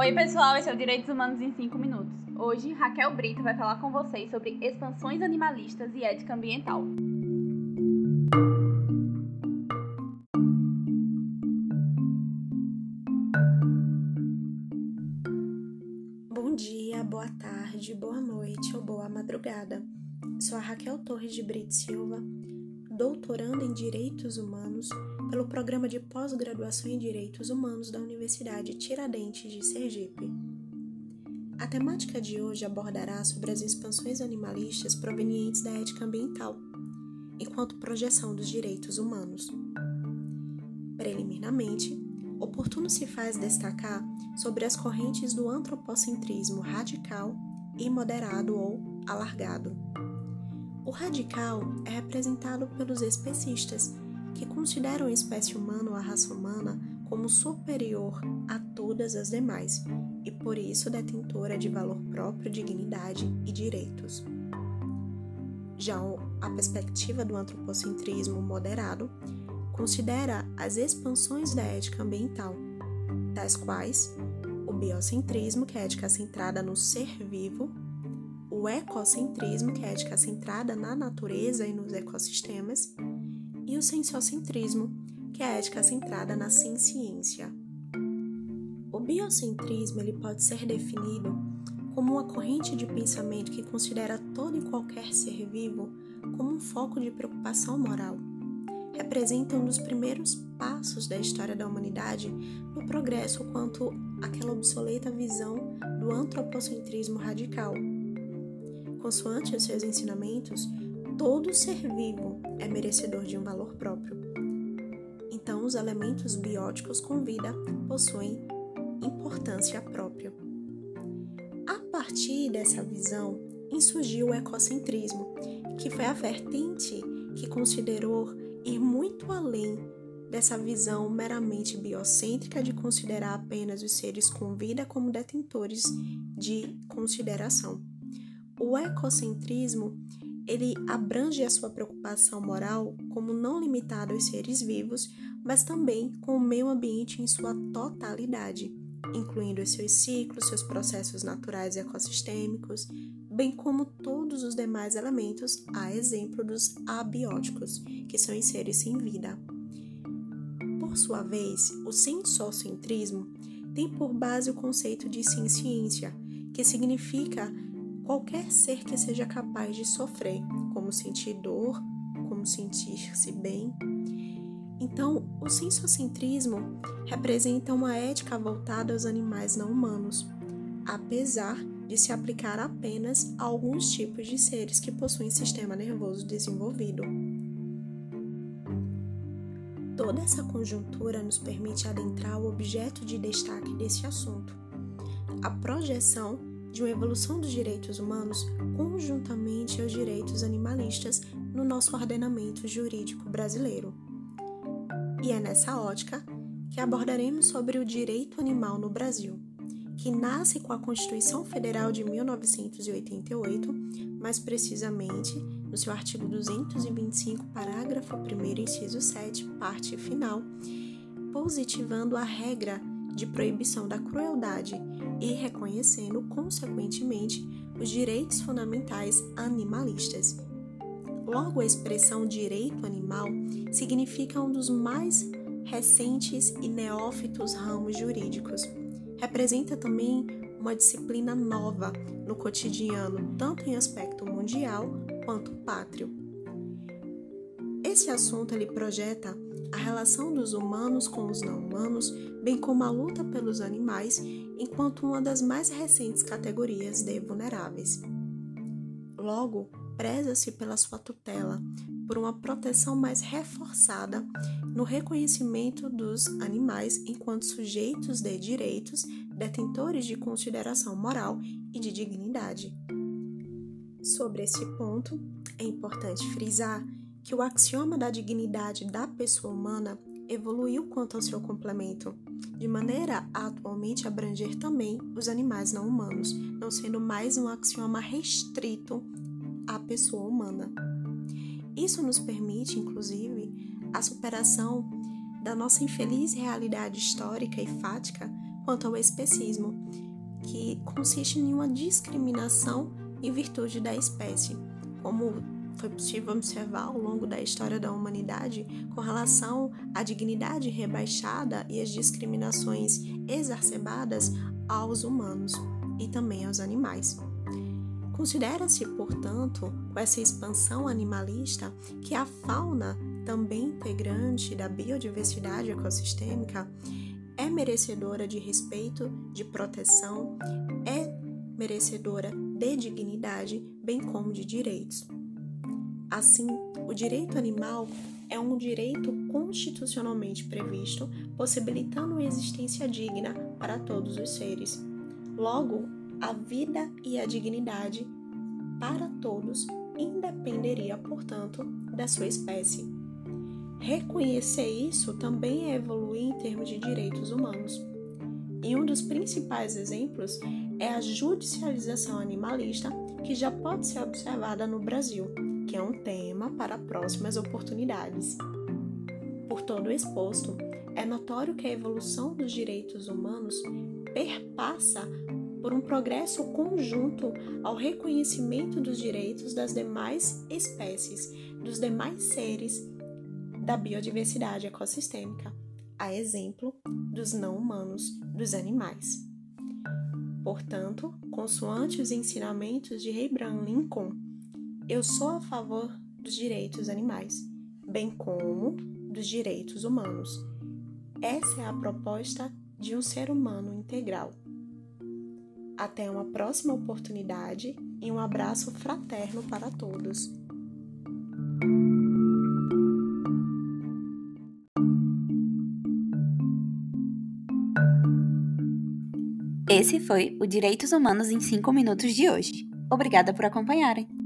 Oi, pessoal, esse é o Direitos Humanos em 5 Minutos. Hoje, Raquel Brito vai falar com vocês sobre expansões animalistas e ética ambiental. Bom dia, boa tarde, boa noite ou boa madrugada. Sou a Raquel Torres de Brito Silva, doutoranda em Direitos Humanos pelo Programa de Pós-Graduação em Direitos Humanos da Universidade Tiradentes de Sergipe. A temática de hoje abordará sobre as expansões animalistas provenientes da ética ambiental, enquanto projeção dos direitos humanos. Preliminarmente, oportuno se faz destacar sobre as correntes do antropocentrismo radical e moderado ou alargado. O radical é representado pelos especistas, que consideram a espécie humana ou a raça humana como superior a todas as demais e por isso detentora de valor próprio, dignidade e direitos. Já a perspectiva do antropocentrismo moderado considera as expansões da ética ambiental, tais quais o biocentrismo, que é a ética centrada no ser vivo, o ecocentrismo, que é a ética centrada na natureza e nos ecossistemas, e o sensocentrismo, que é a ética centrada na ciência. O biocentrismo ele pode ser definido como uma corrente de pensamento que considera todo e qualquer ser vivo como um foco de preocupação moral. Representa um dos primeiros passos da história da humanidade no progresso quanto àquela obsoleta visão do antropocentrismo radical. Consoante os seus ensinamentos, todo ser vivo é merecedor de um valor próprio. Então, os elementos bióticos com vida possuem importância própria. A partir dessa visão, insurgiu o ecocentrismo, que foi a vertente que considerou ir muito além dessa visão meramente biocêntrica de considerar apenas os seres com vida como detentores de consideração. O ecocentrismo ele abrange a sua preocupação moral como não limitada aos seres vivos, mas também com o meio ambiente em sua totalidade, incluindo os seus ciclos, seus processos naturais e ecossistêmicos, bem como todos os demais elementos, a exemplo dos abióticos, que são os seres sem vida. Por sua vez, o sensocentrismo tem por base o conceito de ciência, que significa qualquer ser que seja capaz de sofrer, como sentir dor, como sentir-se bem. Então, o sensocentrismo representa uma ética voltada aos animais não humanos, apesar de se aplicar apenas a alguns tipos de seres que possuem sistema nervoso desenvolvido. Toda essa conjuntura nos permite adentrar o objeto de destaque desse assunto, a projeção de uma evolução dos direitos humanos conjuntamente aos direitos animalistas no nosso ordenamento jurídico brasileiro. E é nessa ótica que abordaremos sobre o direito animal no Brasil que nasce com a Constituição Federal de 1988, mais precisamente no seu artigo 225, parágrafo 1, inciso 7, parte final, positivando a regra de proibição da crueldade e reconhecendo, consequentemente, os direitos fundamentais animalistas. Logo, a expressão direito animal significa um dos mais recentes e neófitos ramos jurídicos representa também uma disciplina nova no cotidiano, tanto em aspecto mundial quanto pátrio. Esse assunto ele projeta a relação dos humanos com os não humanos, bem como a luta pelos animais, enquanto uma das mais recentes categorias de vulneráveis. Logo, preza-se pela sua tutela, por uma proteção mais reforçada no reconhecimento dos animais enquanto sujeitos de direitos, detentores de consideração moral e de dignidade. Sobre esse ponto, é importante frisar que o axioma da dignidade da pessoa humana evoluiu quanto ao seu complemento, de maneira a atualmente abranger também os animais não humanos, não sendo mais um axioma restrito à pessoa humana. Isso nos permite, inclusive, a superação da nossa infeliz realidade histórica e fática quanto ao especismo, que consiste em uma discriminação em virtude da espécie, como foi possível observar ao longo da história da humanidade com relação à dignidade rebaixada e as discriminações exacerbadas aos humanos e também aos animais. Considera-se, portanto, com essa expansão animalista, que a fauna, também integrante da biodiversidade ecossistêmica, é merecedora de respeito, de proteção, é merecedora de dignidade, bem como de direitos. Assim, o direito animal é um direito constitucionalmente previsto, possibilitando uma existência digna para todos os seres. Logo, a vida e a dignidade para todos independeria, portanto, da sua espécie. Reconhecer isso também é evoluir em termos de direitos humanos. E um dos principais exemplos é a judicialização animalista, que já pode ser observada no Brasil, que é um tema para próximas oportunidades. Por todo o exposto, é notório que a evolução dos direitos humanos perpassa por um progresso conjunto ao reconhecimento dos direitos das demais espécies, dos demais seres da biodiversidade ecossistêmica, a exemplo dos não humanos, dos animais. Portanto, consoante os ensinamentos de Abraham Lincoln, eu sou a favor dos direitos animais, bem como dos direitos humanos. Essa é a proposta de um ser humano integral. Até uma próxima oportunidade e um abraço fraterno para todos. Esse foi o Direitos Humanos em 5 Minutos de hoje. Obrigada por acompanharem!